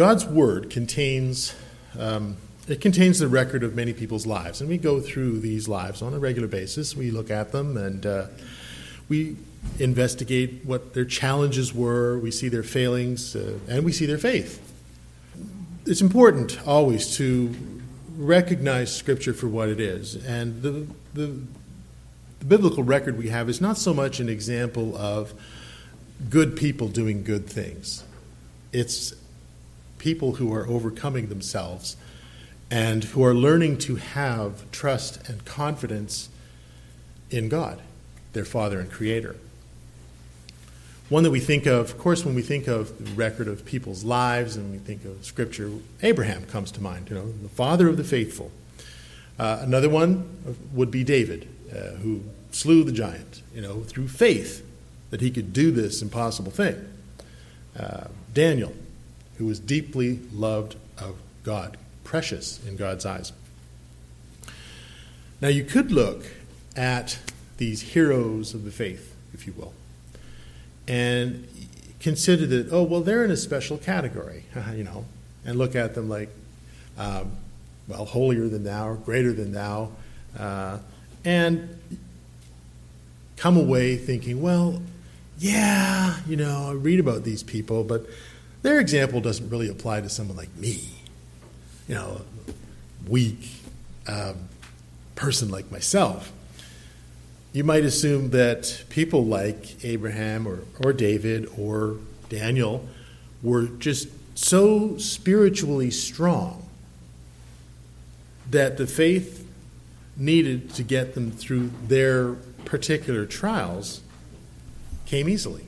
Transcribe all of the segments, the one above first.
God's Word contains. Um, it contains the record of many people's lives, and we go through these lives on a regular basis. We look at them and uh, we investigate what their challenges were, we see their failings, uh, and we see their faith. It's important always to recognize Scripture for what it is. And the, the, the biblical record we have is not so much an example of good people doing good things, it's people who are overcoming themselves and who are learning to have trust and confidence in God, their Father and Creator. One that we think of, of course, when we think of the record of people's lives and we think of Scripture, Abraham comes to mind, you know, the father of the faithful. Uh, another one would be David, uh, who slew the giant, you know, through faith that he could do this impossible thing. Uh, Daniel, who was deeply loved of God, precious in God's eyes. Now, you could look at these heroes of the faith, if you will, and consider that, oh, well, they're in a special category, you know, and look at them like, um, well, holier than thou, or greater than thou, uh, and come away thinking, well, yeah, you know, I read about these people, but their example doesn't really apply to someone like me, you know, weak um, person like myself you might assume that people like Abraham or, or David or Daniel were just so spiritually strong that the faith needed to get them through their particular trials came easily.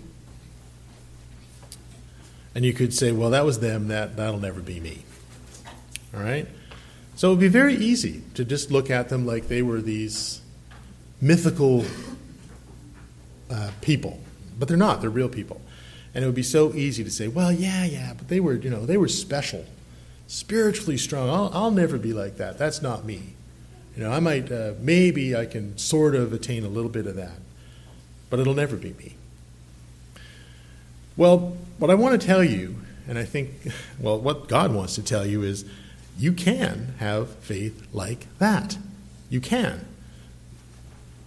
And you could say, well, that was them, that, that'll never be me. All right? So it would be very easy to just look at them like they were these mythical uh, people, but they're not. They're real people. And it would be so easy to say, well, yeah, yeah, but they were, you know, they were special, spiritually strong. I'll, I'll never be like that. That's not me. You know, I might, uh, maybe I can sort of attain a little bit of that, but it'll never be me. Well, what I want to tell you, and I think, well, what God wants to tell you is you can have faith like that. You can.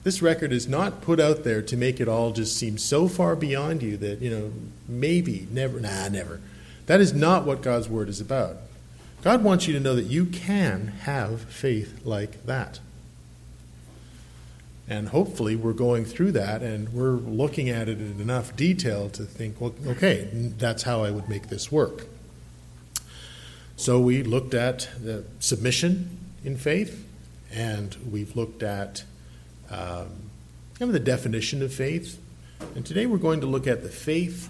This record is not put out there to make it all just seem so far beyond you that, you know, maybe, never, nah, never. That is not what God's Word is about. God wants you to know that you can have faith like that. And hopefully, we're going through that and we're looking at it in enough detail to think, well, okay, that's how I would make this work. So, we looked at the submission in faith, and we've looked at um, kind of the definition of faith. And today we're going to look at the faith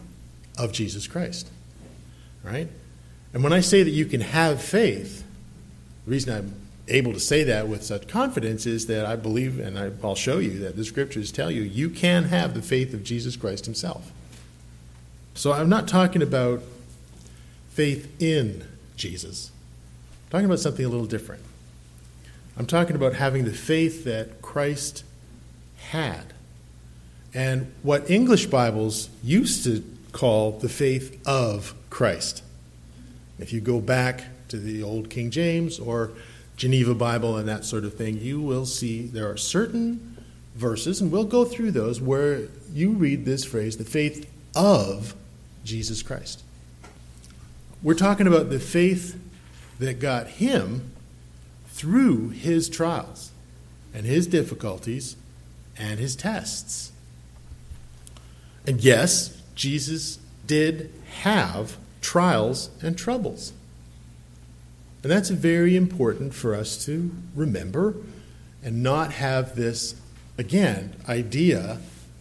of Jesus Christ. Right? And when I say that you can have faith, the reason I'm able to say that with such confidence is that I believe, and I, will show you that the scriptures tell you, you can have the faith of Jesus Christ himself. So I'm not talking about faith in Jesus. I'm talking about something a little different. I'm talking about having the faith that Christ had. And what English Bibles used to call the faith of Christ. If you go back to the old King James or Geneva Bible and that sort of thing, you will see there are certain verses, and we'll go through those, where you read this phrase, the faith of Jesus Christ. We're talking about the faith that got him through his trials and his difficulties and his tests. And yes, Jesus did have trials and troubles. And that's very important for us to remember and not have this, again, idea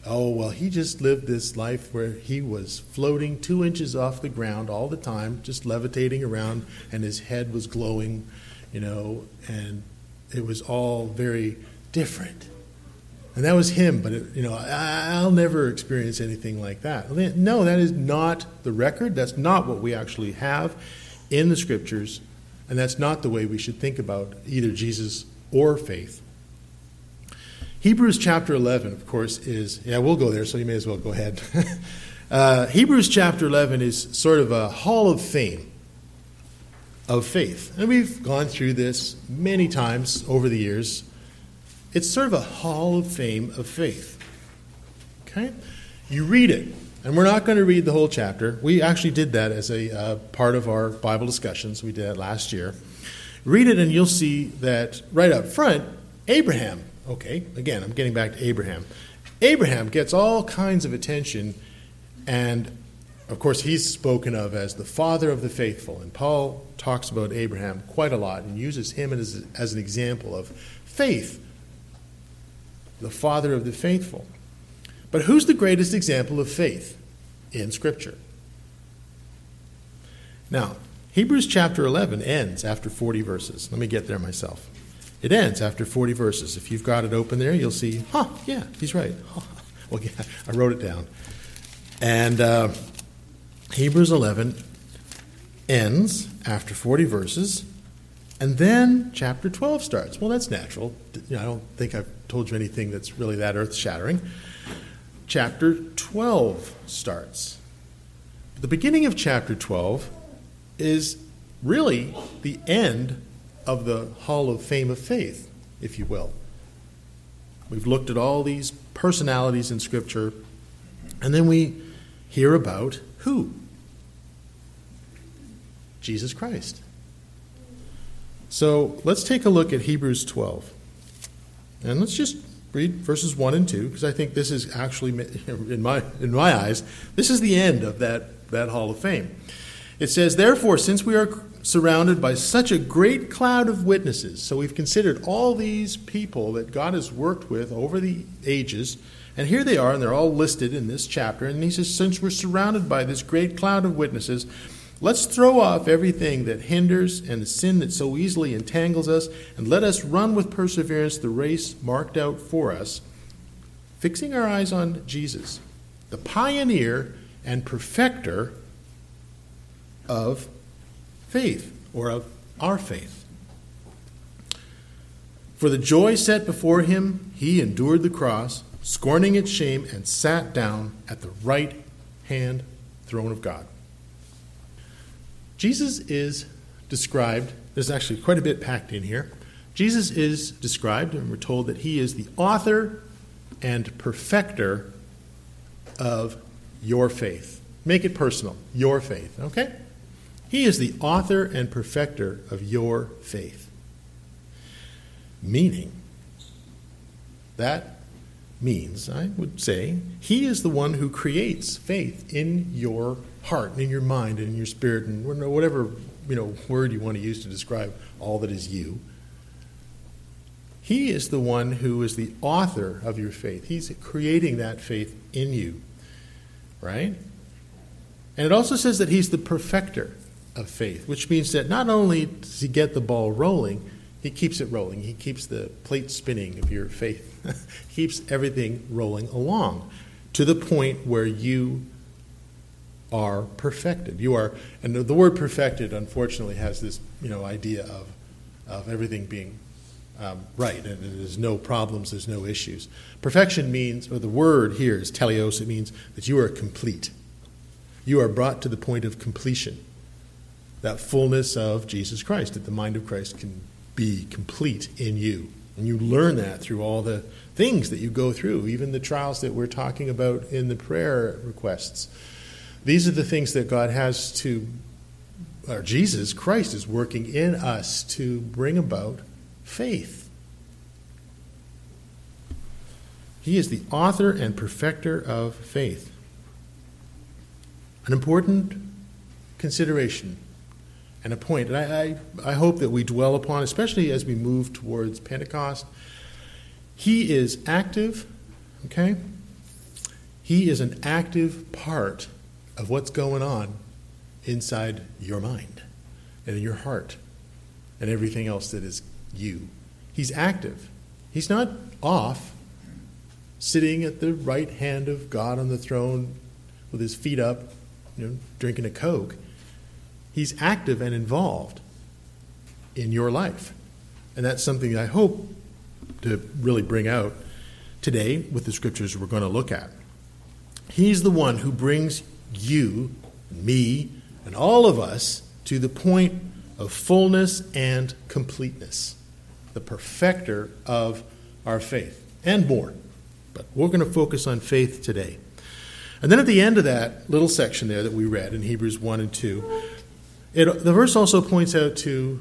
oh, well, he just lived this life where he was floating two inches off the ground all the time, just levitating around, and his head was glowing, you know, and it was all very different. And that was him, but it, you know, I, will never experience anything like that. No, that is not the record. That's not what we actually have in the scriptures, and that's not the way we should think about either Jesus or faith. Hebrews chapter 11, of course, is, yeah, we'll go there, so you may as well go ahead. uh, Hebrews chapter 11 is sort of a hall of fame of faith. And we've gone through this many times over the years. It's sort of a hall of fame of faith. Okay? You read it, and we're not going to read the whole chapter. We actually did that as a uh, part of our Bible discussions. We did that last year. Read it, and you'll see that right up front, Abraham, okay, again, I'm getting back to Abraham. Abraham gets all kinds of attention, and of course, he's spoken of as the father of the faithful. And Paul talks about Abraham quite a lot and uses him as, as an example of faith, the father of the faithful. But who's the greatest example of faith in Scripture? Now, Hebrews chapter 11 ends after 40 verses. Let me get there myself. It ends after 40 verses. If you've got it open there, you'll see, huh, yeah, he's right. well, yeah, I wrote it down. And. Uh, Hebrews 11 ends after 40 verses, and then chapter 12 starts. Well, that's natural. I don't think I've told you anything that's really that earth shattering. Chapter 12 starts. The beginning of chapter 12 is really the end of the Hall of Fame of Faith, if you will. We've looked at all these personalities in Scripture, and then we hear about who? Jesus Christ. So let's take a look at Hebrews 12. And let's just read verses 1 and 2, because I think this is actually, in my, in my eyes, this is the end of that, that Hall of Fame. It says, Therefore, since we are surrounded by such a great cloud of witnesses, so we've considered all these people that God has worked with over the ages, and here they are, and they're all listed in this chapter. And he says, Since we're surrounded by this great cloud of witnesses, Let's throw off everything that hinders and the sin that so easily entangles us, and let us run with perseverance the race marked out for us, fixing our eyes on Jesus, the pioneer and perfecter of faith, or of our faith. For the joy set before him, he endured the cross, scorning its shame, and sat down at the right hand throne of God. Jesus is described, there's actually quite a bit packed in here. Jesus is described, and we're told that he is the author and perfecter of your faith. Make it personal, your faith, okay? He is the author and perfecter of your faith. Meaning, that means, I would say, he is the one who creates faith in your heart and in your mind and in your spirit and whatever you know word you want to use to describe all that is you. He is the one who is the author of your faith. He's creating that faith in you. Right? And it also says that he's the perfecter of faith, which means that not only does he get the ball rolling, he keeps it rolling. He keeps the plate spinning of your faith. keeps everything rolling along to the point where you are perfected. You are, and the word perfected, unfortunately, has this you know idea of of everything being um, right, and there's no problems, there's no issues. Perfection means, or the word here is teleos. It means that you are complete. You are brought to the point of completion, that fullness of Jesus Christ, that the mind of Christ can be complete in you. And you learn that through all the things that you go through, even the trials that we're talking about in the prayer requests. These are the things that God has to, or Jesus Christ is working in us to bring about faith. He is the author and perfecter of faith. An important consideration and a point, and I, I, I hope that we dwell upon, especially as we move towards Pentecost. He is active, okay? He is an active part of what's going on inside your mind and in your heart and everything else that is you. He's active. He's not off, sitting at the right hand of God on the throne with his feet up, you know, drinking a Coke. He's active and involved in your life. And that's something I hope to really bring out today with the scriptures we're going to look at. He's the one who brings you, me, and all of us to the point of fullness and completeness, the perfecter of our faith, and more. But we're going to focus on faith today. And then at the end of that little section there that we read in Hebrews 1 and 2, it, the verse also points out to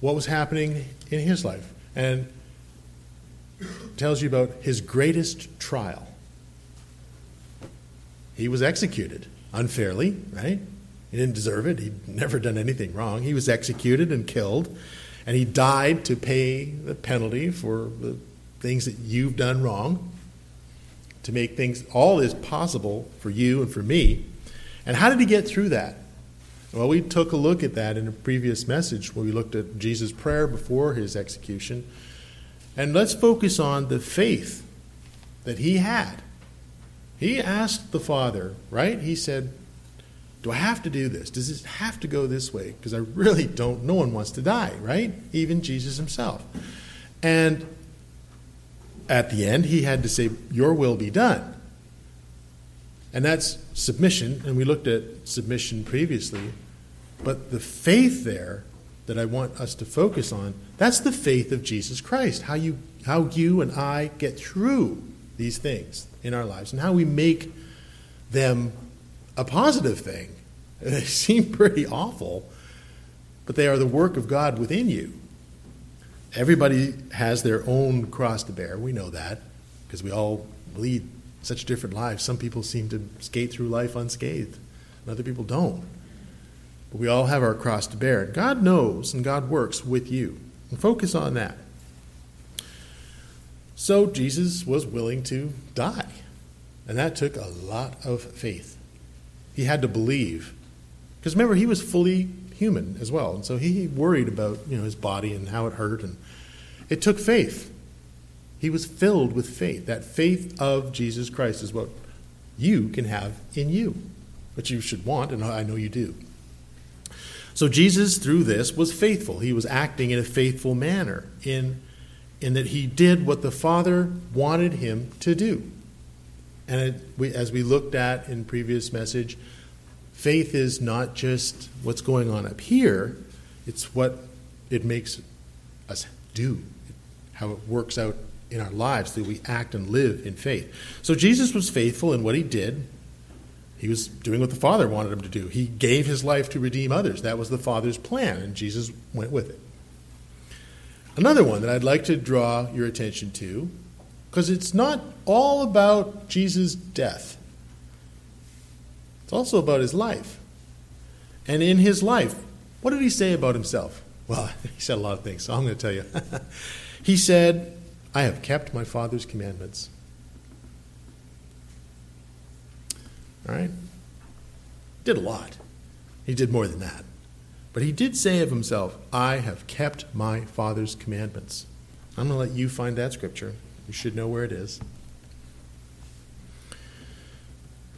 what was happening in his life and tells you about his greatest trial. He was executed unfairly, right? He didn't deserve it. He'd never done anything wrong. He was executed and killed, and he died to pay the penalty for the things that you've done wrong, to make things all is possible for you and for me. And how did he get through that? Well, we took a look at that in a previous message where we looked at Jesus' prayer before his execution. And let's focus on the faith that he had. He asked the Father, right? He said, Do I have to do this? Does this have to go this way? Because I really don't, no one wants to die, right? Even Jesus himself. And at the end, he had to say, Your will be done. And that's submission, and we looked at submission previously. But the faith there that I want us to focus on, that's the faith of Jesus Christ. How you how you and I get through these things in our lives and how we make them a positive thing. They seem pretty awful, but they are the work of God within you. Everybody has their own cross to bear. We know that because we all lead such different lives. Some people seem to skate through life unscathed, and other people don't. But we all have our cross to bear. God knows and God works with you. And focus on that. So Jesus was willing to die. And that took a lot of faith. He had to believe. Because remember, he was fully human as well. And so he worried about you know, his body and how it hurt. And it took faith. He was filled with faith. That faith of Jesus Christ is what you can have in you, what you should want, and I know you do. So Jesus, through this, was faithful. He was acting in a faithful manner, in, in that he did what the Father wanted him to do. And it, we, as we looked at in previous message, faith is not just what's going on up here, it's what it makes us do, how it works out in our lives that we act and live in faith. So Jesus was faithful in what he did. He was doing what the Father wanted him to do. He gave his life to redeem others. That was the Father's plan, and Jesus went with it. Another one that I'd like to draw your attention to, because it's not all about Jesus' death, it's also about his life. And in his life, what did he say about himself? Well, he said a lot of things, so I'm going to tell you. he said, I have kept my Father's commandments. All right? Did a lot. He did more than that. But he did say of himself, I have kept my Father's commandments. I'm going to let you find that scripture. You should know where it is.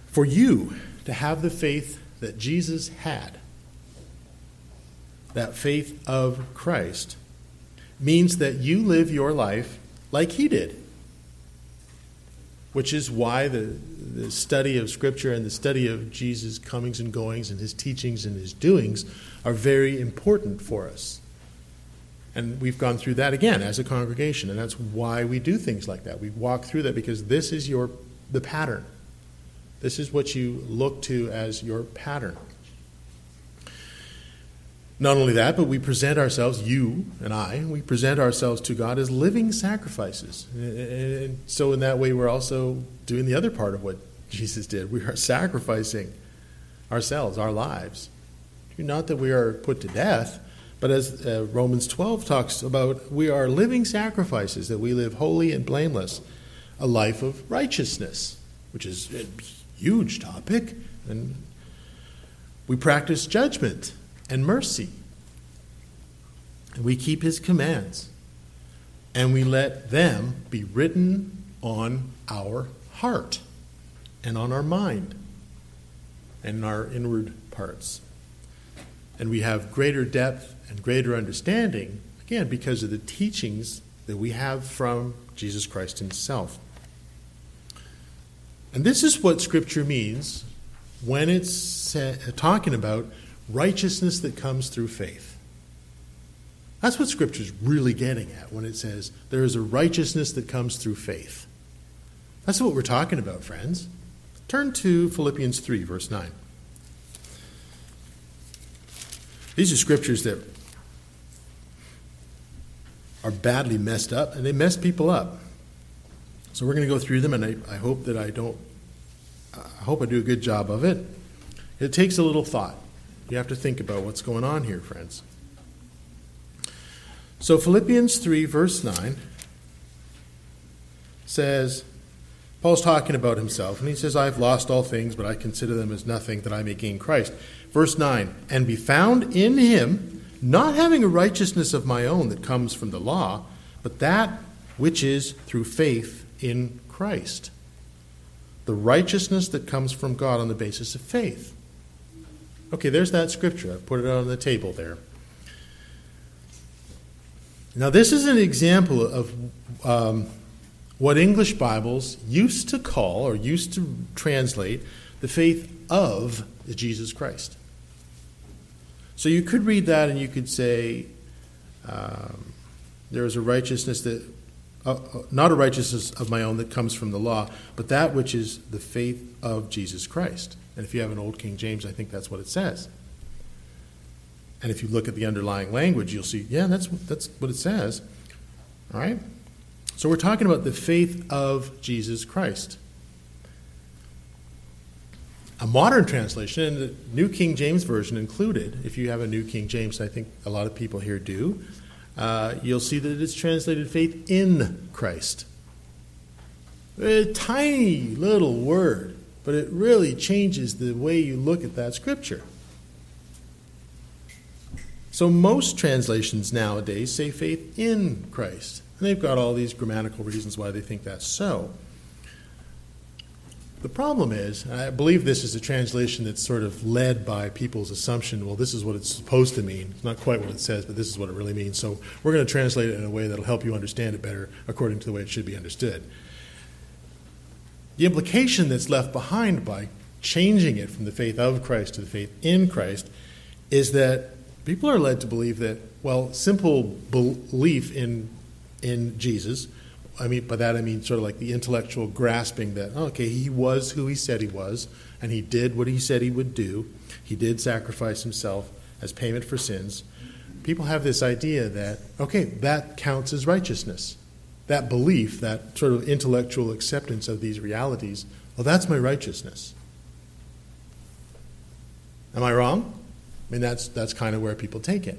For you to have the faith that Jesus had, that faith of Christ, means that you live your life like he did. Which is why the, the study of Scripture and the study of Jesus' comings and goings and his teachings and his doings are very important for us. And we've gone through that again as a congregation, and that's why we do things like that. We walk through that because this is your the pattern. This is what you look to as your pattern. Not only that, but we present ourselves, you and I, we present ourselves to God as living sacrifices. And so, in that way, we're also doing the other part of what Jesus did. We are sacrificing ourselves, our lives. Not that we are put to death, but as uh, Romans 12 talks about, we are living sacrifices, that we live holy and blameless, a life of righteousness, which is a huge topic. And we practice judgment and mercy. And we keep his commands. And we let them be written on our heart and on our mind and in our inward parts. And we have greater depth and greater understanding, again, because of the teachings that we have from Jesus Christ himself. And this is what Scripture means when it's talking about righteousness that comes through faith. That's what Scripture's really getting at when it says there is a righteousness that comes through faith. That's what we're talking about, friends. Turn to Philippians 3, verse 9. These are scriptures that are badly messed up, and they mess people up. So we're going to go through them, and I, I hope that I don't, I hope I do a good job of it. It takes a little thought. You have to think about what's going on here, friends. So Philippians 3, verse 9 says, Paul's talking about himself, and he says, I've lost all things, but I consider them as nothing that I may gain Christ. Verse 9, and be found in him, not having a righteousness of my own that comes from the law, but that which is through faith in Christ. The righteousness that comes from God on the basis of faith. Okay, there's that scripture. I put it on the table there. Now, this is an example of um, what English Bibles used to call or used to translate the faith of Jesus Christ. So you could read that and you could say, um, there is a righteousness that, uh, uh, not a righteousness of my own that comes from the law, but that which is the faith of Jesus Christ. And if you have an old King James, I think that's what it says. And if you look at the underlying language, you'll see, yeah, that's, that's what it says. All right? So we're talking about the faith of Jesus Christ. A modern translation, and the New King James Version included, if you have a New King James, I think a lot of people here do, uh, you'll see that it's translated faith in Christ. A tiny little word, but it really changes the way you look at that scripture. So most translations nowadays say faith in Christ. And they've got all these grammatical reasons why they think that's so. The problem is, I believe this is a translation that's sort of led by people's assumption, well, this is what it's supposed to mean. It's not quite what it says, but this is what it really means. So we're going to translate it in a way that'll help you understand it better according to the way it should be understood. The implication that's left behind by changing it from the faith of Christ to the faith in Christ is that people are led to believe that, well, simple belief in in Jesus. I mean, by that I mean sort of like the intellectual grasping that, oh, okay, he was who he said he was, and he did what he said he would do. He did sacrifice himself as payment for sins. People have this idea that, okay, that counts as righteousness. That belief, that sort of intellectual acceptance of these realities, well, that's my righteousness. Am I wrong? I mean, that's, that's kind of where people take it.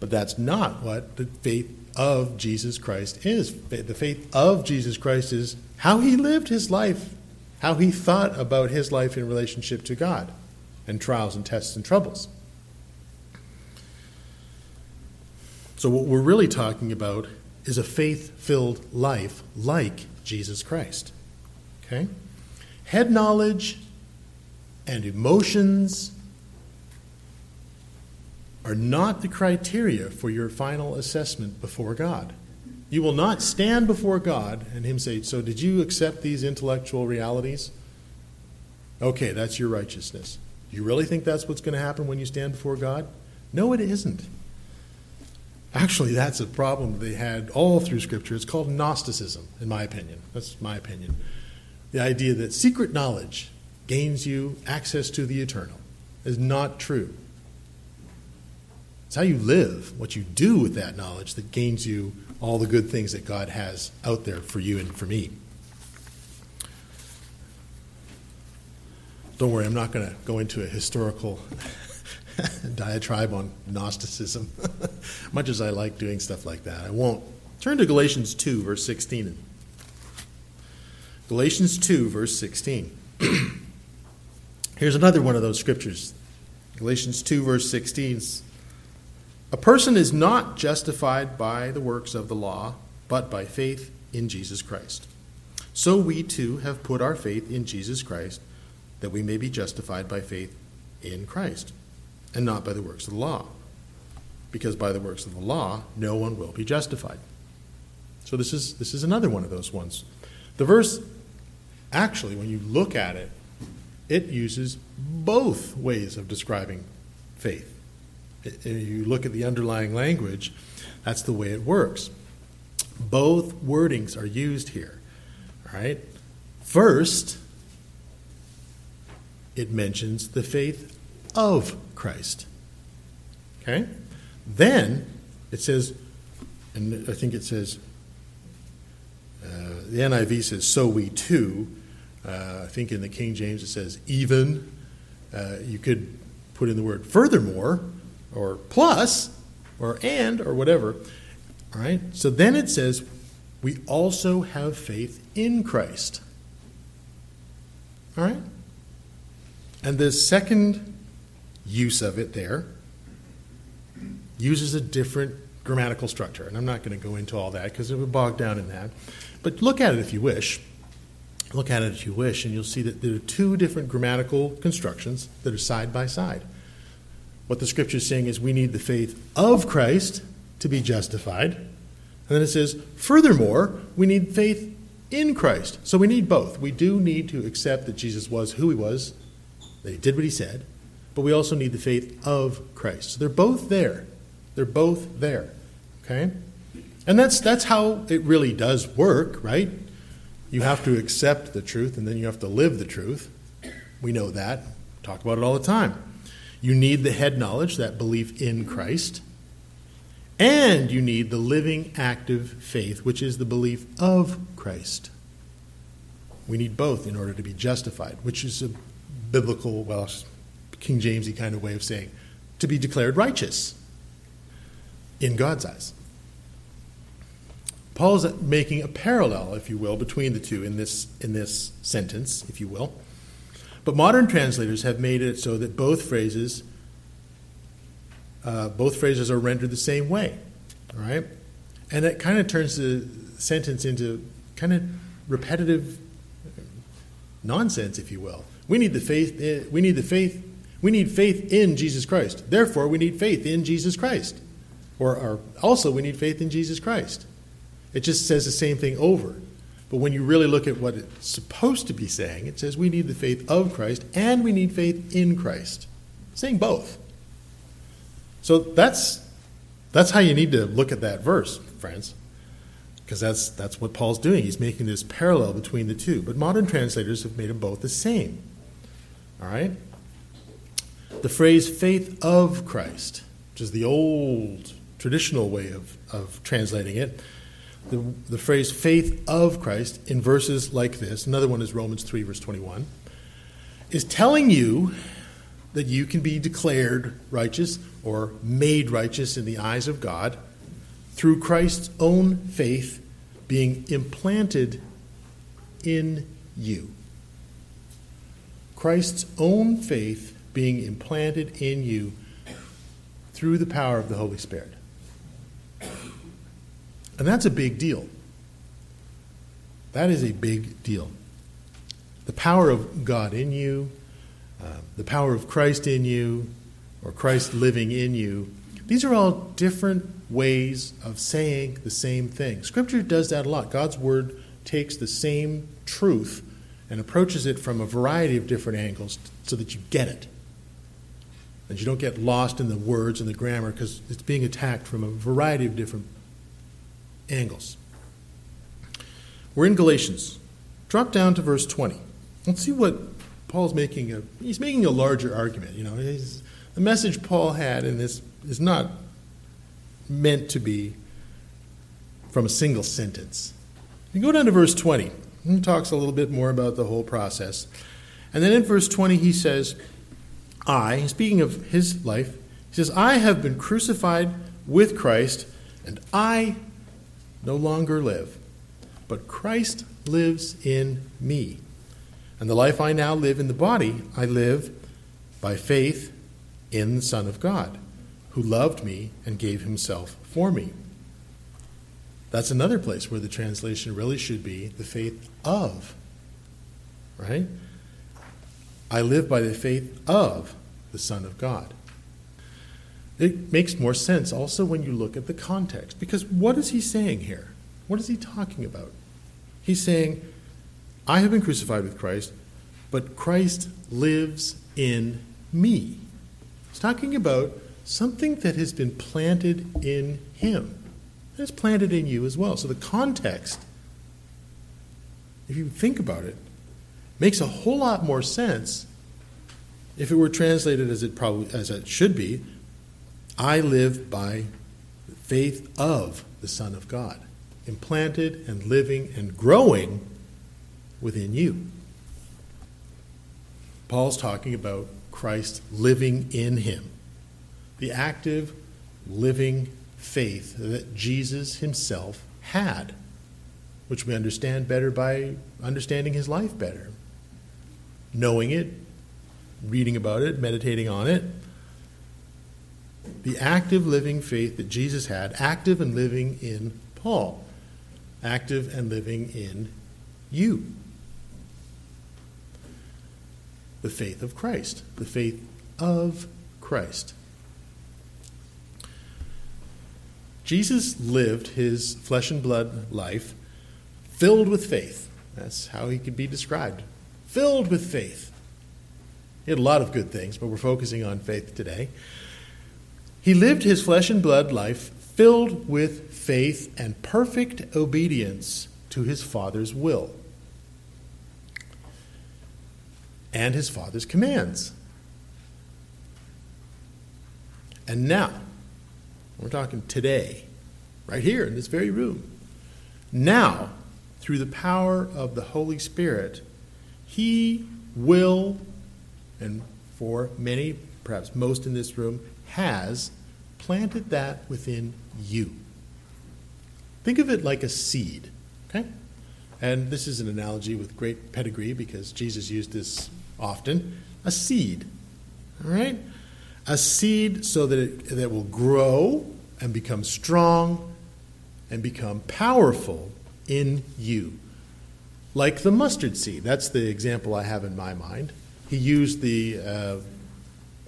But that's not what the faith of Jesus Christ is. The faith of Jesus Christ is how he lived his life, how he thought about his life in relationship to God, and trials and tests and troubles. So, what we're really talking about is a faith filled life like Jesus Christ. Okay? Head knowledge and emotions are not the criteria for your final assessment before God. You will not stand before God and Him say, So, did you accept these intellectual realities? Okay, that's your righteousness. Do you really think that's what's going to happen when you stand before God? No, it isn't. Actually, that's a problem they had all through Scripture. It's called Gnosticism, in my opinion. That's my opinion. The idea that secret knowledge gains you access to the eternal is not true. It's how you live, what you do with that knowledge that gains you all the good things that God has out there for you and for me. Don't worry, I'm not going to go into a historical diatribe on Gnosticism, much as I like doing stuff like that. I won't. Turn to Galatians 2, verse 16. Galatians 2, verse 16. Here's another one of those scriptures. Galatians 2, verse 16 a person is not justified by the works of the law, but by faith in Jesus Christ. So we too have put our faith in Jesus Christ, that we may be justified by faith in Christ, and not by the works of the law. Because by the works of the law, no one will be justified. So this is, this is another one of those ones. The verse, actually, when you look at it, it uses both ways of describing faith. If you look at the underlying language, that's the way it works. Both wordings are used here. All right? First, it mentions the faith of Christ. Okay? Then it says, and I think it says, uh, the NIV says, so we too. Uh, I think in the King James it says, even. Uh, you could put in the word furthermore, or plus, or and, or whatever. All right? So then it says, we also have faith in Christ. All right? And the second use of it there uses a different grammatical structure. And I'm not going to go into all that because it would bog down in that. But look at it if you wish. Look at it if you wish, and you'll see that there are two different grammatical constructions that are side by side. What the scripture is saying is we need the faith of Christ to be justified. And then it says, furthermore, we need faith in Christ. So we need both. We do need to accept that Jesus was who he was, that he did what he said, but we also need the faith of Christ. So they're both there. They're both there. Okay? And that's that's how it really does work, right? You have to accept the truth and then you have to live the truth. We know that. Talk about it all the time. You need the head knowledge, that belief in Christ. And you need the living, active faith, which is the belief of Christ. We need both in order to be justified, which is a biblical, well, King Jamesy kind of way of saying to be declared righteous in God's eyes. Paul is making a parallel, if you will, between the two in this, in this sentence, if you will. But modern translators have made it so that both phrases, uh, both phrases are rendered the same way. All right, and it kind of turns the sentence into kind of repetitive nonsense, if you will. We need the faith. Eh, we need the faith. We need faith in Jesus Christ. Therefore, we need faith in Jesus Christ. Or, or also, we need faith in Jesus Christ. It just says the same thing over. But when you really look at what it's supposed to be saying, it says we need the faith of Christ and we need faith in Christ. saying both. So that's that's how you need to look at that verse, friends. Because that's that's what Paul's doing. He's making this parallel between the two. But modern translators have made them both the same. All right? The phrase faith of Christ, which is the old traditional way of, of translating it, the, the phrase faith of Christ in verses like this, another one is Romans 3, verse 21, is telling you that you can be declared righteous or made righteous in the eyes of God through Christ's own faith being implanted in you. Christ's own faith being implanted in you through the power of the Holy Spirit. And that's a big deal. That is a big deal. The power of God in you, uh, the power of Christ in you, or Christ living in you, these are all different ways of saying the same thing. Scripture does that a lot. God's Word takes the same truth and approaches it from a variety of different angles so that you get it. And you don't get lost in the words and the grammar because it's being attacked from a variety of different angles. We're in Galatians. Drop down to verse 20. Let's see what Paul's making a he's making a larger argument, you know. the message Paul had in this is not meant to be from a single sentence. You go down to verse 20. He talks a little bit more about the whole process. And then in verse 20 he says, I, speaking of his life, he says, I have been crucified with Christ, and I no longer live, but Christ lives in me. And the life I now live in the body, I live by faith in the Son of God, who loved me and gave himself for me. That's another place where the translation really should be the faith of, right? I live by the faith of the Son of God. It makes more sense also when you look at the context. Because what is he saying here? What is he talking about? He's saying, I have been crucified with Christ, but Christ lives in me. He's talking about something that has been planted in him. It's planted in you as well. So the context, if you think about it, makes a whole lot more sense if it were translated as it probably as it should be. I live by the faith of the Son of God, implanted and living and growing within you. Paul's talking about Christ living in him, the active, living faith that Jesus himself had, which we understand better by understanding his life better, knowing it, reading about it, meditating on it. The active, living faith that Jesus had, active and living in Paul, active and living in you. The faith of Christ, the faith of Christ. Jesus lived his flesh and blood life filled with faith. That's how he could be described. Filled with faith. He had a lot of good things, but we're focusing on faith today. He lived his flesh and blood life filled with faith and perfect obedience to his Father's will and his Father's commands. And now, we're talking today, right here in this very room. Now, through the power of the Holy Spirit, He will, and for many, perhaps most in this room, has planted that within you. Think of it like a seed, okay? And this is an analogy with great pedigree because Jesus used this often. A seed, all right? a seed so that it that will grow and become strong and become powerful in you. Like the mustard seed. That's the example I have in my mind. He used the uh,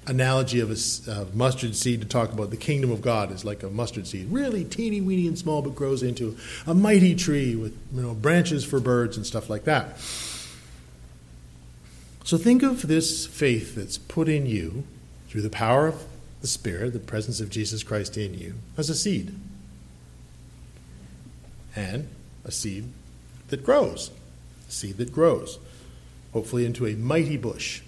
analogy of a uh, mustard seed to talk about the kingdom of God is like a mustard seed, really teeny weeny and small, but grows into a mighty tree with you know branches for birds and stuff like that. So think of this faith that's put in you through the power of the Spirit, the presence of Jesus Christ in you, as a seed. And a seed that grows, seed that grows, hopefully into a mighty bush.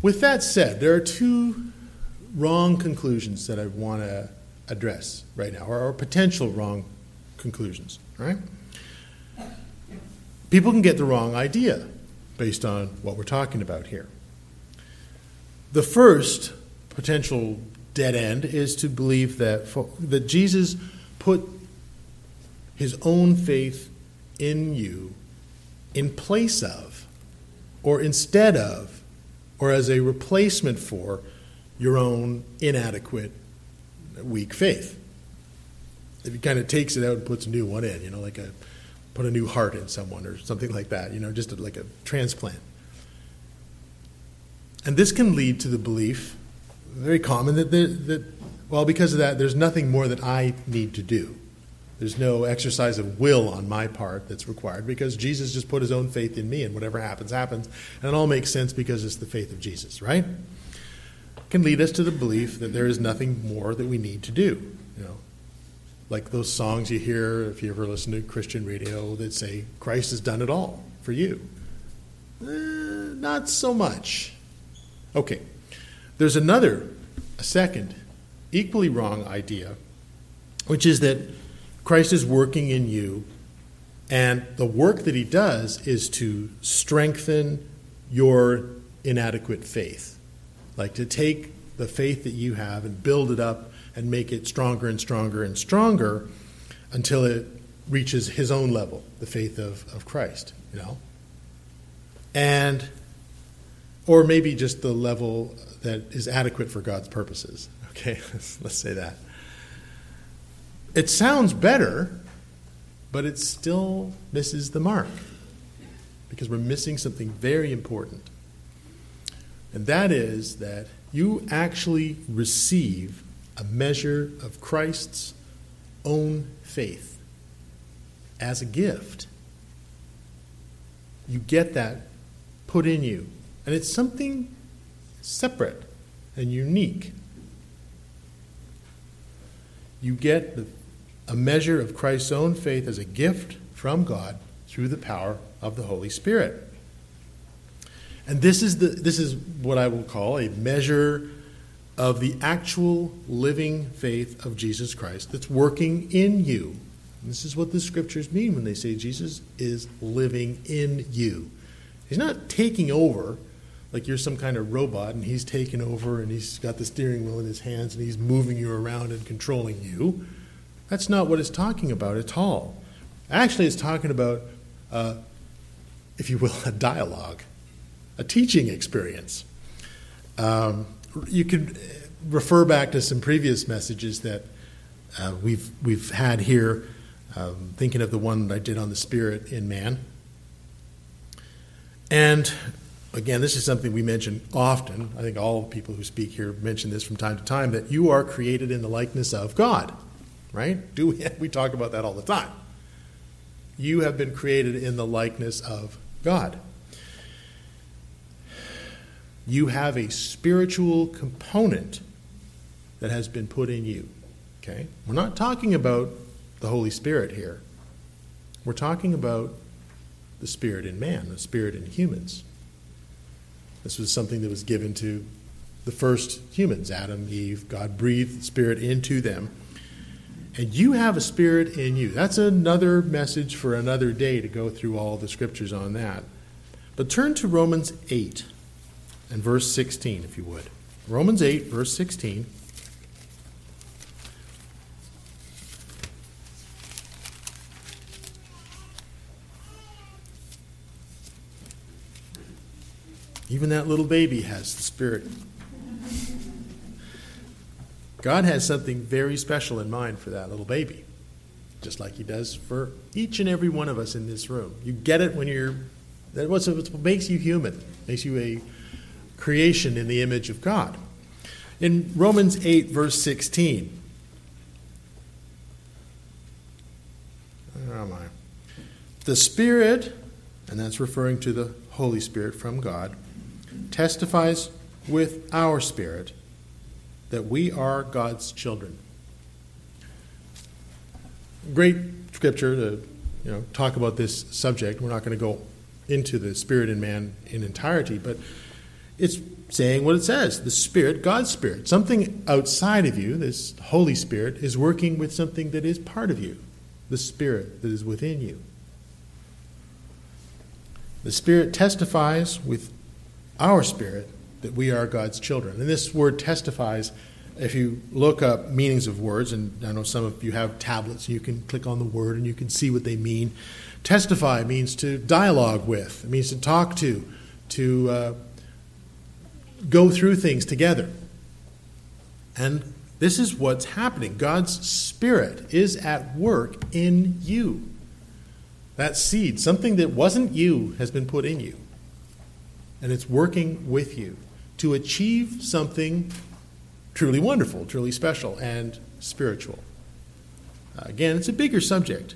With that said, there are two wrong conclusions that I want to address right now, or, or potential wrong conclusions. Right? People can get the wrong idea based on what we're talking about here. The first potential dead end is to believe that, that Jesus put his own faith in you in place of, or instead of, or as a replacement for your own inadequate, weak faith. If he kind of takes it out and puts a new one in, you know, like a put a new heart in someone or something like that, you know, just a, like a transplant. And this can lead to the belief, very common, that, there, that, well, because of that, there's nothing more that I need to do. There's no exercise of will on my part that's required because Jesus just put his own faith in me, and whatever happens, happens. And it all makes sense because it's the faith of Jesus, right? Can lead us to the belief that there is nothing more that we need to do. You know, like those songs you hear if you ever listen to Christian radio that say, Christ has done it all for you. Eh, not so much. Okay. There's another, a second, equally wrong idea, which is that Christ is working in you, and the work that he does is to strengthen your inadequate faith. Like to take the faith that you have and build it up and make it stronger and stronger and stronger until it reaches his own level, the faith of, of Christ, you know? And or maybe just the level that is adequate for God's purposes. Okay, let's say that. It sounds better, but it still misses the mark because we're missing something very important. And that is that you actually receive a measure of Christ's own faith as a gift. You get that put in you and it's something separate and unique. You get a measure of Christ's own faith as a gift from God through the power of the Holy Spirit. And this is, the, this is what I will call a measure of the actual living faith of Jesus Christ that's working in you. And this is what the scriptures mean when they say Jesus is living in you. He's not taking over like you're some kind of robot and he's taking over and he's got the steering wheel in his hands and he's moving you around and controlling you. That's not what it's talking about at all. Actually, it's talking about, uh, if you will, a dialogue, a teaching experience. Um, you could refer back to some previous messages that uh, we've we've had here. Um, thinking of the one that I did on the spirit in man, and again, this is something we mention often. I think all people who speak here mention this from time to time that you are created in the likeness of God, right? Do we, we talk about that all the time? You have been created in the likeness of God you have a spiritual component that has been put in you. Okay? We're not talking about the Holy Spirit here. We're talking about the Spirit in man, the Spirit in humans. This was something that was given to the first humans, Adam, Eve. God breathed the Spirit into them. And you have a Spirit in you. That's another message for another day to go through all the scriptures on that. But turn to Romans 8 and verse 16, if you would. Romans 8, verse 16. Even that little baby has the Spirit. God has something very special in mind for that little baby, just like He does for each and every one of us in this room. You get it when you're, that's what makes you human, makes you a creation in the image of God. In Romans 8, verse 16, where am I? The Spirit, and that's referring to the Holy Spirit from God, testifies with our spirit that we are God's children. Great scripture to you know talk about this subject. We're not going to go into the spirit in man in entirety, but it's saying what it says the Spirit, God's Spirit. Something outside of you, this Holy Spirit, is working with something that is part of you, the Spirit that is within you. The Spirit testifies with our spirit that we are God's children. And this word testifies, if you look up meanings of words, and I know some of you have tablets, you can click on the word and you can see what they mean. Testify means to dialogue with, it means to talk to, to. Uh, go through things together. And this is what's happening. God's Spirit is at work in you. That seed, something that wasn't you, has been put in you. And it's working with you to achieve something truly wonderful, truly special, and spiritual. Again, it's a bigger subject.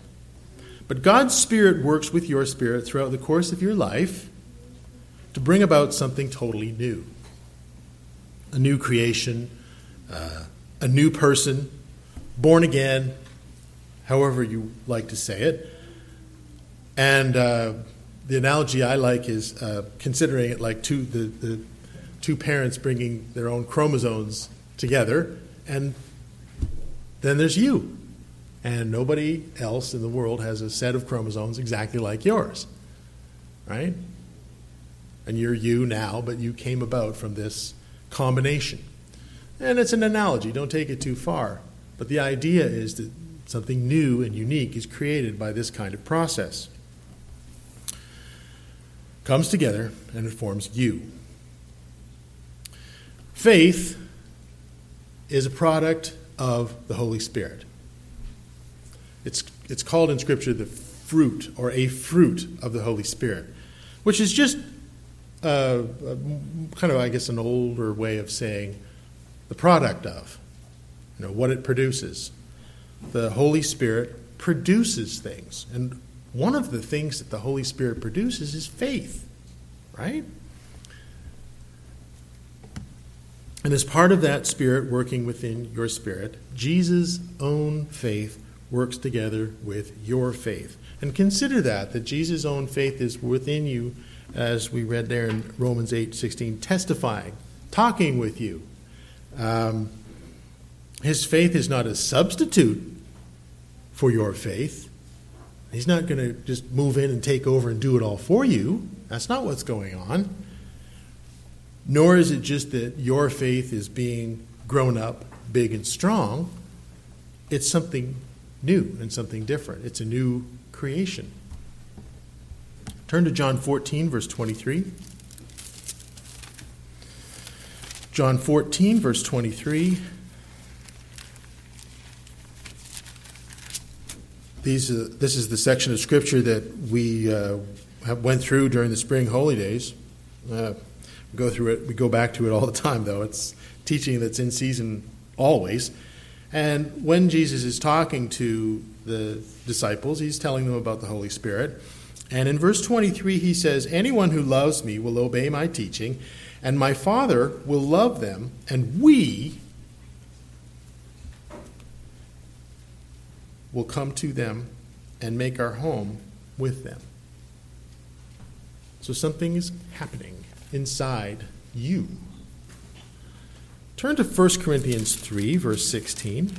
But God's Spirit works with your spirit throughout the course of your life to bring about something totally new a new creation, uh, a new person, born again, however you like to say it. And uh, the analogy I like is uh, considering it like two, the, the two parents bringing their own chromosomes together, and then there's you. And nobody else in the world has a set of chromosomes exactly like yours. Right? And you're you now, but you came about from this combination. And it's an analogy, don't take it too far. But the idea is that something new and unique is created by this kind of process. Comes together and it forms you. Faith is a product of the Holy Spirit. It's, it's called in Scripture the fruit or a fruit of the Holy Spirit, which is just uh, kind of, I guess, an older way of saying the product of, you know, what it produces. The Holy Spirit produces things. And one of the things that the Holy Spirit produces is faith, right? And as part of that spirit working within your spirit, Jesus' own faith works together with your faith. And consider that, that Jesus' own faith is within you, as we read there in Romans 8 16, testifying, talking with you. Um, his faith is not a substitute for your faith. He's not going to just move in and take over and do it all for you. That's not what's going on. Nor is it just that your faith is being grown up, big and strong. It's something new and something different. It's a new creation. Turn to John 14, verse 23. John 14, verse 23. These, uh, this is the section of Scripture that we uh, went through during the spring holy days. Uh, go through it. We go back to it all the time, though. It's teaching that's in season always. And when Jesus is talking to the disciples, he's telling them about the Holy Spirit. And in verse 23, he says, Anyone who loves me will obey my teaching, and my Father will love them, and we will come to them and make our home with them. So something is happening inside you. Turn to 1 Corinthians 3, verse 16.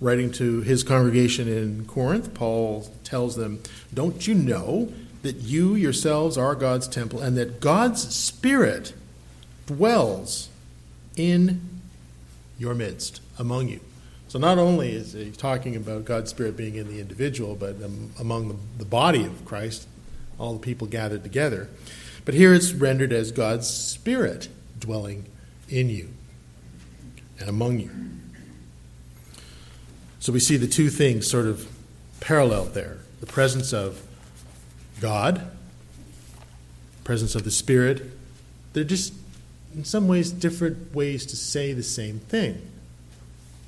Writing to his congregation in Corinth, Paul tells them, Don't you know that you yourselves are God's temple and that God's Spirit dwells in your midst, among you? So not only is he talking about God's Spirit being in the individual, but among the, body of Christ, all the people gathered together. But here it's rendered as God's Spirit dwelling in you and among you. So we see the two things sort of parallel there the presence of God, presence of the Spirit. They're just, in some ways, different ways to say the same thing.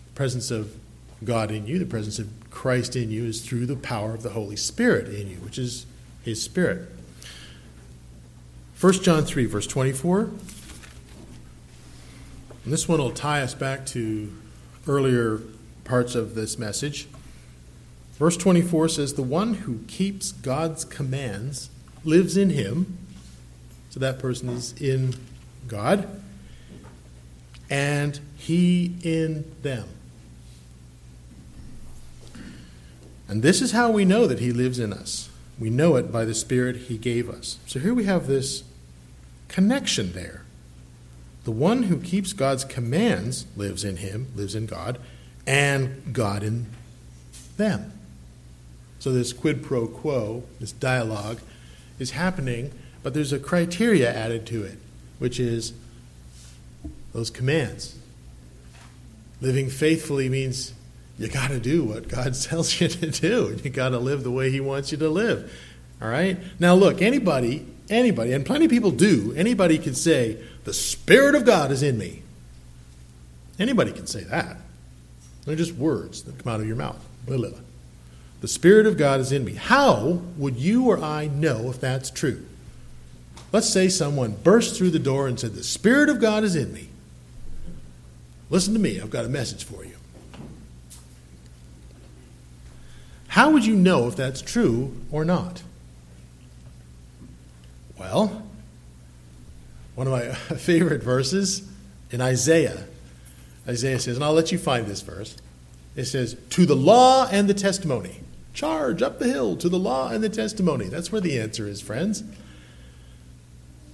The presence of God in you, the presence of Christ in you, is through the power of the Holy Spirit in you, which is His Spirit. 1 John 3, verse 24. And this one will tie us back to earlier parts of this message. Verse 24 says, The one who keeps God's commands lives in him. So that person is in God. And he in them. And this is how we know that he lives in us. We know it by the Spirit he gave us. So here we have this connection there. The one who keeps God's commands lives in him, lives in God, and God in them. So this quid pro quo, this dialogue, is happening, but there's a criteria added to it, which is those commands. Living faithfully means you got to do what God tells you to do. You got to live the way He wants you to live. All right? Now, look, anybody, anybody, and plenty of people do, anybody can say, the Spirit of God is in me. Anybody can say that. They're just words that come out of your mouth. The Spirit of God is in me. How would you or I know if that's true? Let's say someone burst through the door and said, The Spirit of God is in me. Listen to me, I've got a message for you. How would you know if that's true or not? Well, one of my favorite verses in Isaiah. Isaiah says, and I'll let you find this verse. It says, To the law and the testimony. Charge up the hill to the law and the testimony. That's where the answer is, friends.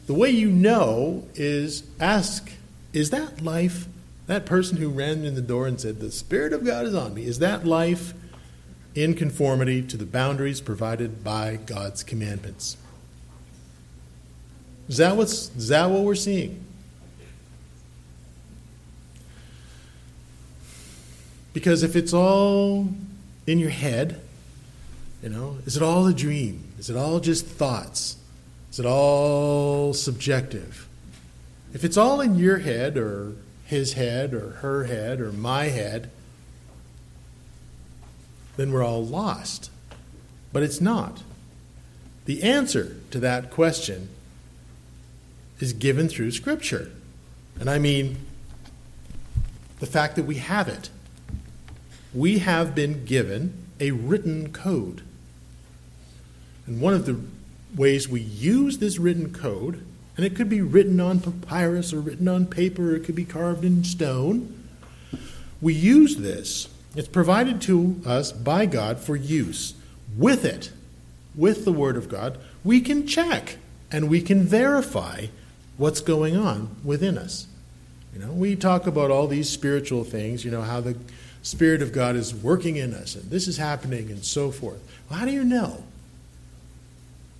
The way you know is ask, Is that life, that person who ran in the door and said, The Spirit of God is on me, is that life in conformity to the boundaries provided by God's commandments? Is that, what's, is that what we're seeing? Because if it's all in your head, you know, is it all a dream? Is it all just thoughts? Is it all subjective? If it's all in your head or his head or her head or my head, then we're all lost. But it's not. The answer to that question is given through Scripture. And I mean the fact that we have it. We have been given a written code. And one of the ways we use this written code, and it could be written on papyrus or written on paper, or it could be carved in stone. We use this, it's provided to us by God for use. With it, with the Word of God, we can check and we can verify what's going on within us. You know, we talk about all these spiritual things, you know, how the Spirit of God is working in us and this is happening and so forth. Well, how do you know?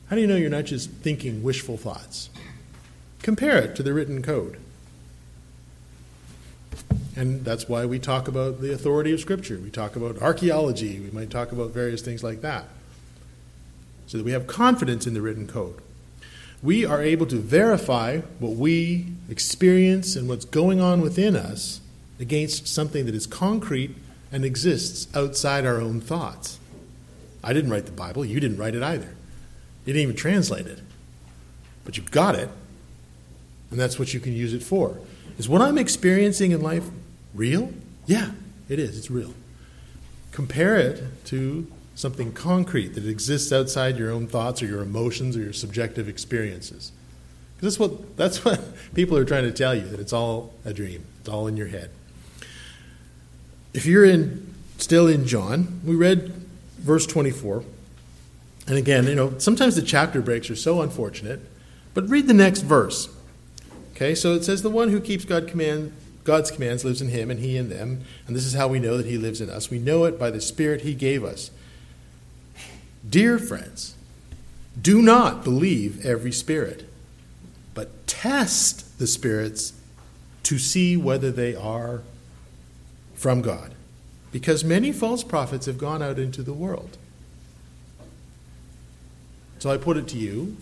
How do you know you're not just thinking wishful thoughts? Compare it to the written code. And that's why we talk about the authority of Scripture. We talk about archaeology. We might talk about various things like that. So that we have confidence in the written code. We are able to verify what we experience and what's going on within us against something that is concrete and exists outside our own thoughts. I didn't write the Bible. You didn't write it either. You didn't even translate it. But you got it, and that's what you can use it for. Is what I'm experiencing in life real? Yeah, it is. It's real. Compare it to something concrete that exists outside your own thoughts or your emotions or your subjective experiences. Because that's what, that's what people are trying to tell you, that it's all a dream, it's all in your head. If you're in, still in John, we read verse 24. And again, you know, sometimes the chapter breaks are so unfortunate, but read the next verse. Okay, so it says, The one who keeps God command, God's commands lives in him, and he in them. And this is how we know that he lives in us. We know it by the Spirit he gave us. Dear friends, do not believe every spirit, but test the spirits to see whether they are from God. Because many false prophets have gone out into the world. So I put it to you,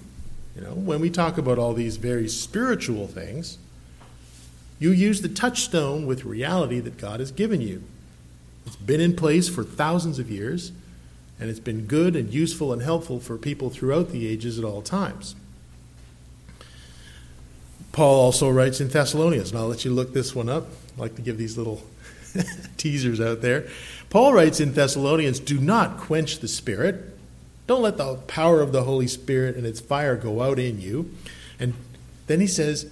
you know, when we talk about all these very spiritual things, you use the touchstone with reality that God has given you. It's been in place for thousands of years, and it's been good and useful and helpful for people throughout the ages at all times. Paul also writes in Thessalonians, and I'll let you look this one up. I like to give these little teasers out there. Paul writes in Thessalonians, Do not quench the spirit. Don't let the power of the Holy Spirit and its fire go out in you. And then he says,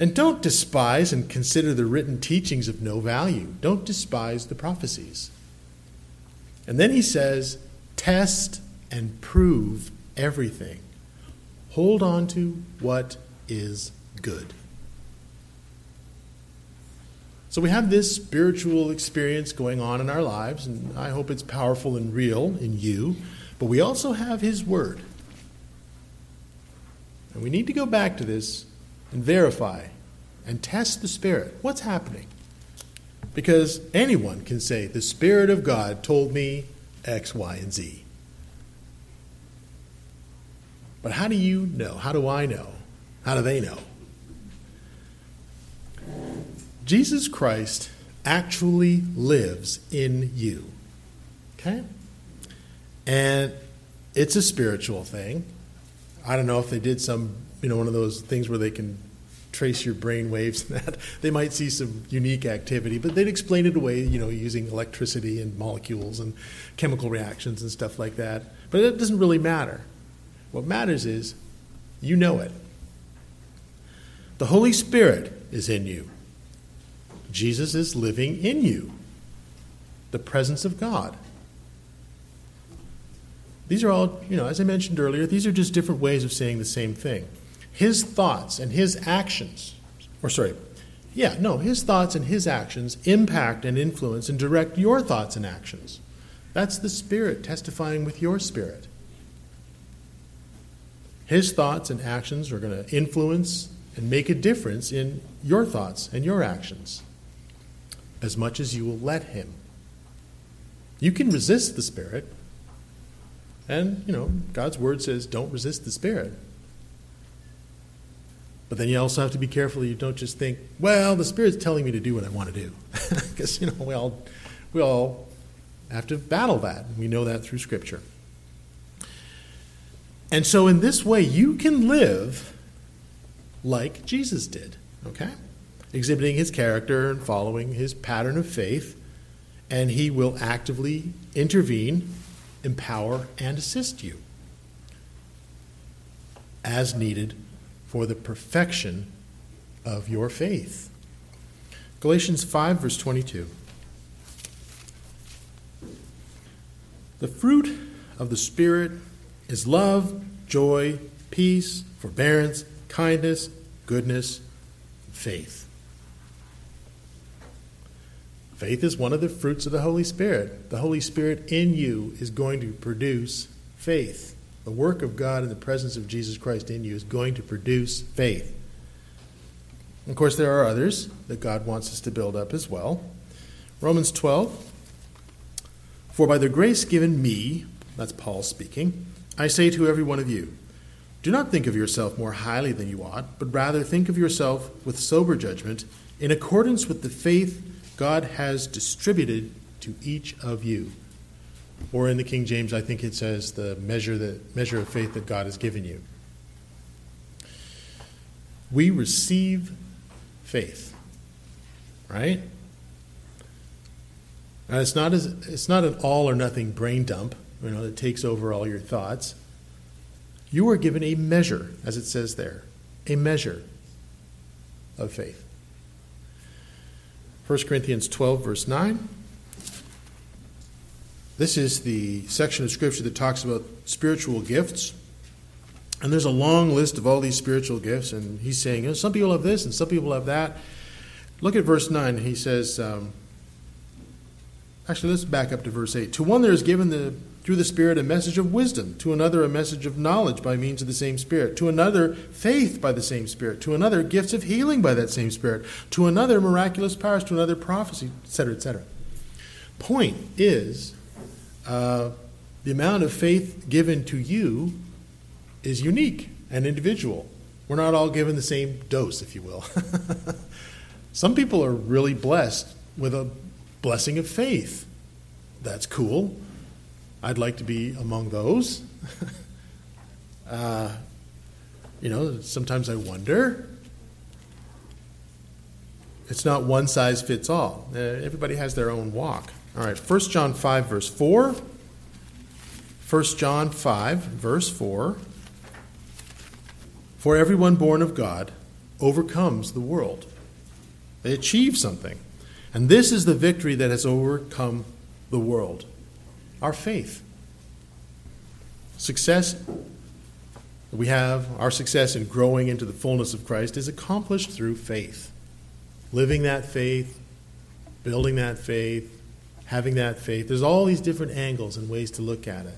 and don't despise and consider the written teachings of no value. Don't despise the prophecies. And then he says, test and prove everything. Hold on to what is good. So we have this spiritual experience going on in our lives, and I hope it's powerful and real in you. But we also have His Word. And we need to go back to this and verify and test the Spirit. What's happening? Because anyone can say, The Spirit of God told me X, Y, and Z. But how do you know? How do I know? How do they know? Jesus Christ actually lives in you. Okay? And it's a spiritual thing. I don't know if they did some, you know, one of those things where they can trace your brain waves and that. They might see some unique activity, but they'd explain it away, you know, using electricity and molecules and chemical reactions and stuff like that. But it doesn't really matter. What matters is you know it. The Holy Spirit is in you. Jesus is living in you. The presence of God. These are all, you know, as I mentioned earlier, these are just different ways of saying the same thing. His thoughts and his actions, or sorry, yeah, no, his thoughts and his actions impact and influence and direct your thoughts and actions. That's the Spirit testifying with your spirit. His thoughts and actions are going to influence and make a difference in your thoughts and your actions as much as you will let Him. You can resist the Spirit, and, you know, God's word says don't resist the Spirit. But then you also have to be careful you don't just think, well, the Spirit's telling me to do what I want to do. Because, you know, we all, we all have to battle that. We know that through Scripture. And so, in this way, you can live like Jesus did, okay? Exhibiting his character and following his pattern of faith, and he will actively intervene, empower, and assist you as needed for the perfection of your faith. Galatians 5, verse 22. The fruit of the Spirit is love, joy, peace, forbearance, kindness, goodness, faith. Faith is one of the fruits of the Holy Spirit. The Holy Spirit in you is going to produce faith. The work of God in the presence of Jesus Christ in you is going to produce faith. Of course, there are others that God wants us to build up as well. Romans 12 For by the grace given me, that's Paul speaking, I say to every one of you, do not think of yourself more highly than you ought, but rather think of yourself with sober judgment, in accordance with the faith God has distributed to each of you. Or in the King James, I think it says the measure, the measure of faith that God has given you. We receive faith, right? And it's not as it's not an all or nothing brain dump, you know, that takes over all your thoughts. You are given a measure, as it says there, a measure of faith. 1 Corinthians 12, verse 9. This is the section of Scripture that talks about spiritual gifts. And there's a long list of all these spiritual gifts, and he's saying, you know, some people have this and some people have that. Look at verse 9. He says, um, actually, let's back up to verse 8. To one there is given the, through the Spirit a message of wisdom, to another a message of knowledge by means of the same Spirit, to another faith by the same Spirit, to another gifts of healing by that same Spirit, to another miraculous powers, to another prophecy, etc., etc. Point is, uh, the amount of faith given to you is unique and individual. We're not all given the same dose, if you will. Some people are really blessed with a blessing of faith. That's cool. I'd like to be among those. uh, you know, sometimes I wonder. It's not one size fits all. Uh, everybody has their own walk. All right, 1 John 5, verse 4. 1 John 5, verse 4. For everyone born of God overcomes the world. They achieve something. And this is the victory that has overcome the world our faith. Success we have, our success in growing into the fullness of Christ, is accomplished through faith. Living that faith, building that faith, having that faith. There's all these different angles and ways to look at it.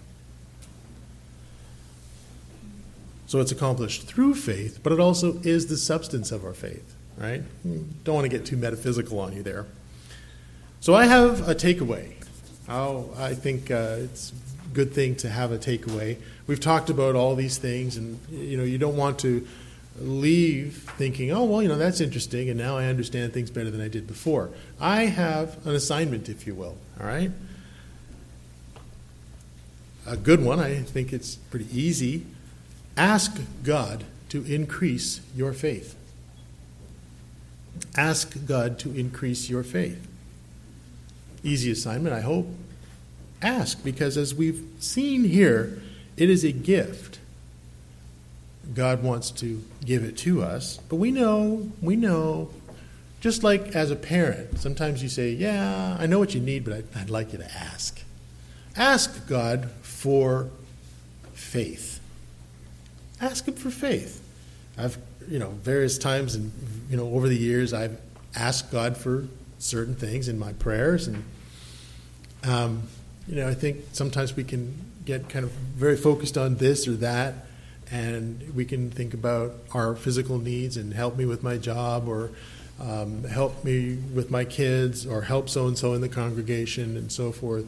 So it's accomplished through faith, but it also is the substance of our faith, right? Don't want to get too metaphysical on you there. So I have a takeaway. Oh, I think uh, it's a good thing to have a takeaway. We've talked about all these things, and you know, you don't want to leave thinking, oh, well, you know, that's interesting, and now I understand things better than I did before. I have an assignment, if you will, all right? A good one, I think it's pretty easy. Ask God to increase your faith. Ask God to increase your faith. Easy assignment, I hope. Ask, because as we've seen here, it is a gift. God wants to give it to us. But we know, we know, just like as a parent, sometimes you say, Yeah, I know what you need, but I'd, I'd like you to ask. Ask God for faith. Ask Him for faith. I've, you know, various times and, you know, over the years, I've asked God for certain things in my prayers. And, um, you know, I think sometimes we can get kind of very focused on this or that and we can think about our physical needs and help me with my job or um, help me with my kids or help so and so in the congregation and so forth.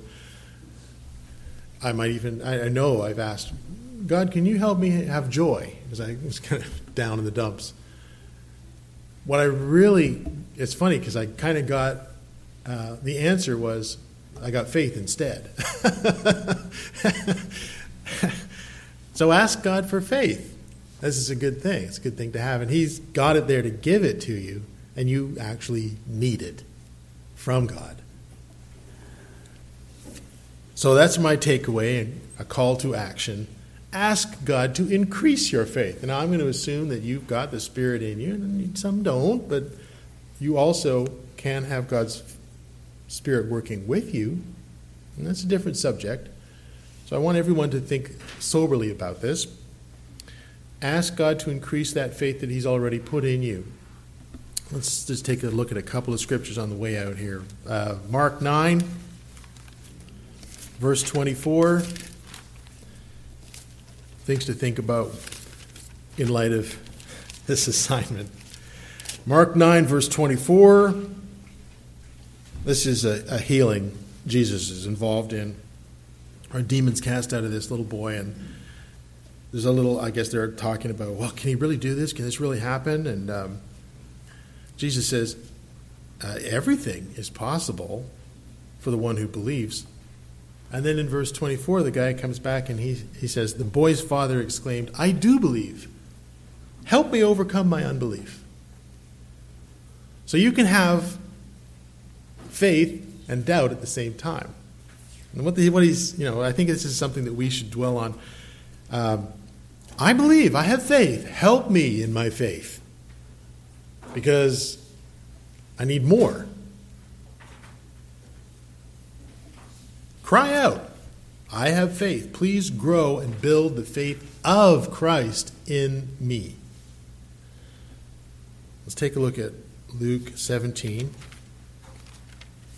I might even, I, I know I've asked, God, can you help me have joy? Because I was kind of down in the dumps. What I really, it's funny because I kind of got, uh, the answer was, I got faith instead. So ask God for faith. This is a good thing. It's a good thing to have. And He's got it there to give it to you, and you actually need it from God. So that's my takeaway, and a call to action. Ask God to increase your faith. And I'm going to assume that you've got the Spirit in you, and some don't, but you also can have God's Spirit working with you. And that's a different subject. I want everyone to think soberly about this. Ask God to increase that faith that He's already put in you. Let's just take a look at a couple of scriptures on the way out here. Uh, Mark 9, verse 24. Things to think about in light of this assignment. Mark 9, verse 24. This is a, a healing Jesus is involved in. Our demons cast out of this little boy, and there's a little, I guess they're talking about, well, can he really do this? Can this really happen? And um, Jesus says, uh, everything is possible for the one who believes. And then in verse 24, the guy comes back and he, he says, The boy's father exclaimed, I do believe. Help me overcome my unbelief. So you can have faith and doubt at the same time. And what, the, what he's, you know, I think this is something that we should dwell on. Um, I believe, I have faith. Help me in my faith because I need more. Cry out, I have faith. Please grow and build the faith of Christ in me. Let's take a look at Luke 17.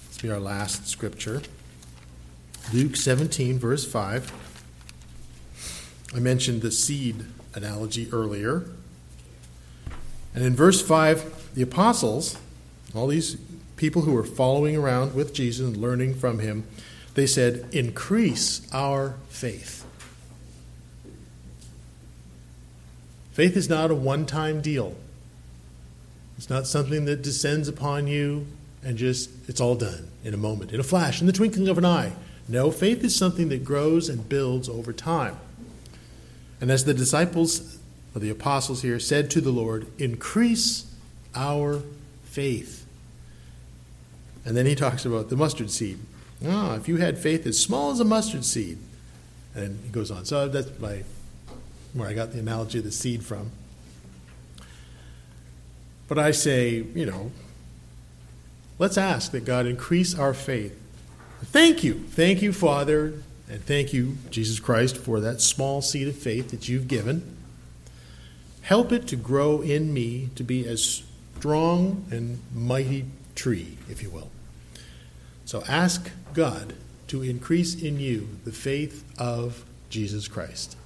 This will be our last scripture. Luke 17, verse 5. I mentioned the seed analogy earlier. And in verse 5, the apostles, all these people who were following around with Jesus and learning from him, they said, Increase our faith. Faith is not a one time deal. It's not something that descends upon you and just, it's all done in a moment, in a flash, in the twinkling of an eye. No, faith is something that grows and builds over time. And as the disciples, or the apostles here, said to the Lord, increase our faith. And then he talks about the mustard seed. Ah, if you had faith as small as a mustard seed. And he goes on. So that's my, where I got the analogy of the seed from. But I say, you know, let's ask that God increase our faith. Thank you. Thank you, Father, and thank you, Jesus Christ, for that small seed of faith that you've given. Help it to grow in me to be as strong and mighty tree, if you will. So ask God to increase in you the faith of Jesus Christ.